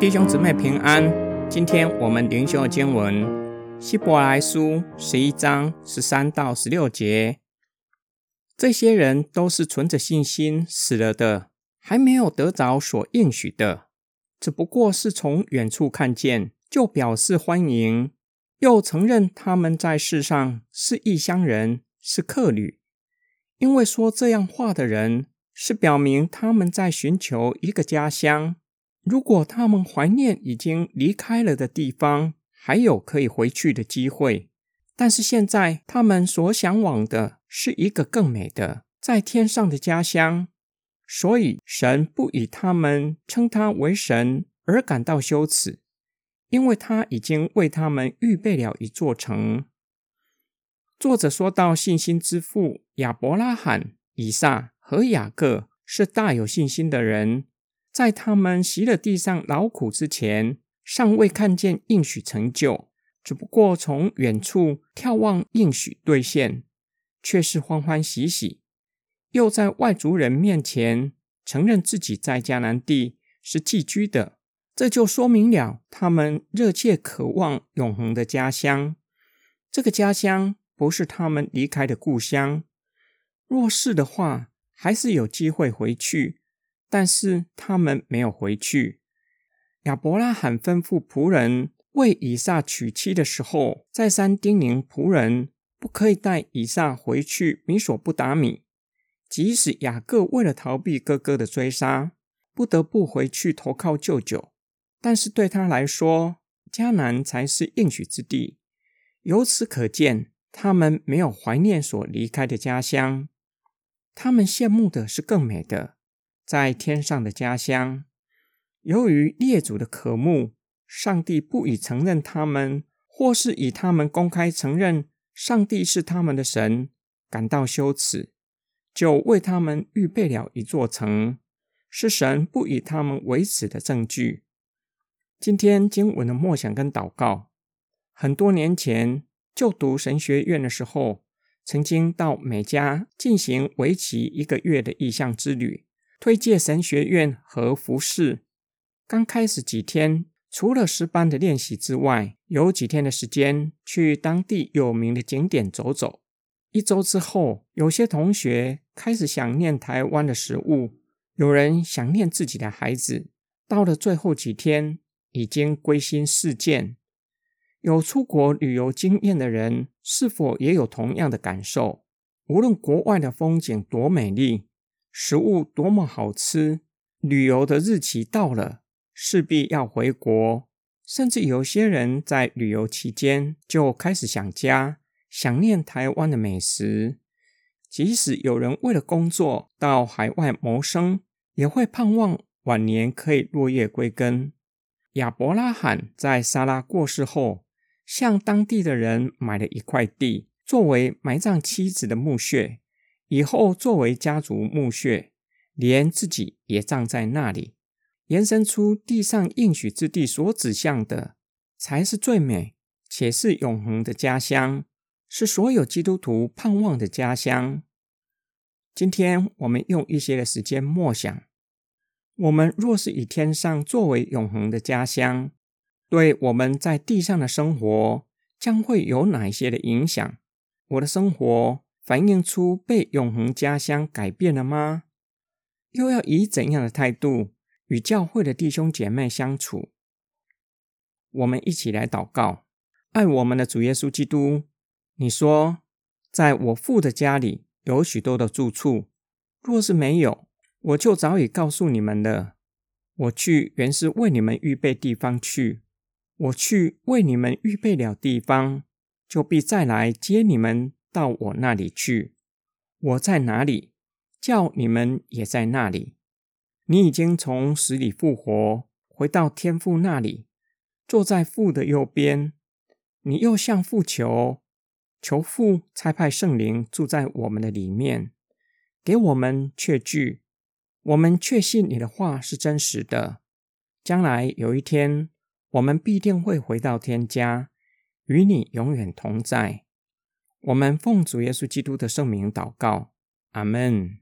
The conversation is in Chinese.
弟兄姊妹平安，今天我们灵修的经文希伯来书十一章十三到十六节。这些人都是存着信心死了的，还没有得着所应许的，只不过是从远处看见，就表示欢迎，又承认他们在世上是异乡人，是客旅。因为说这样话的人，是表明他们在寻求一个家乡。如果他们怀念已经离开了的地方，还有可以回去的机会，但是现在他们所向往的是一个更美的在天上的家乡，所以神不以他们称他为神而感到羞耻，因为他已经为他们预备了一座城。作者说到信心之父亚伯拉罕、以撒和雅各是大有信心的人。在他们息了地上劳苦之前，尚未看见应许成就，只不过从远处眺望应许兑现，却是欢欢喜喜；又在外族人面前承认自己在迦南地是寄居的，这就说明了他们热切渴望永恒的家乡。这个家乡不是他们离开的故乡，若是的话，还是有机会回去。但是他们没有回去。亚伯拉罕吩咐仆人为以撒娶妻的时候，再三叮咛仆人不可以带以撒回去米索不达米。即使雅各为了逃避哥哥的追杀，不得不回去投靠舅舅，但是对他来说，迦南才是应许之地。由此可见，他们没有怀念所离开的家乡，他们羡慕的是更美的。在天上的家乡，由于列祖的渴慕，上帝不以承认他们，或是以他们公开承认上帝是他们的神，感到羞耻，就为他们预备了一座城，是神不以他们为耻的证据。今天经文的默想跟祷告，很多年前就读神学院的时候，曾经到美加进行为期一个月的异乡之旅。推介神学院和服事，刚开始几天，除了诗班的练习之外，有几天的时间去当地有名的景点走走。一周之后，有些同学开始想念台湾的食物，有人想念自己的孩子。到了最后几天，已经归心似箭。有出国旅游经验的人，是否也有同样的感受？无论国外的风景多美丽。食物多么好吃，旅游的日期到了，势必要回国。甚至有些人在旅游期间就开始想家，想念台湾的美食。即使有人为了工作到海外谋生，也会盼望晚年可以落叶归根。亚伯拉罕在撒拉过世后，向当地的人买了一块地，作为埋葬妻子的墓穴。以后作为家族墓穴，连自己也葬在那里，延伸出地上应许之地所指向的，才是最美且是永恒的家乡，是所有基督徒盼望的家乡。今天我们用一些的时间默想，我们若是以天上作为永恒的家乡，对我们在地上的生活将会有哪一些的影响？我的生活，反映出被永恒家乡改变了吗？又要以怎样的态度与教会的弟兄姐妹相处？我们一起来祷告：爱我们的主耶稣基督，你说，在我父的家里有许多的住处，若是没有，我就早已告诉你们了。我去原是为你们预备地方去，我去为你们预备了地方，就必再来接你们。到我那里去，我在哪里，叫你们也在那里。你已经从死里复活，回到天父那里，坐在父的右边。你又向父求，求父差派圣灵住在我们的里面，给我们确据。我们确信你的话是真实的。将来有一天，我们必定会回到天家，与你永远同在。我们奉主耶稣基督的圣名祷告，阿门。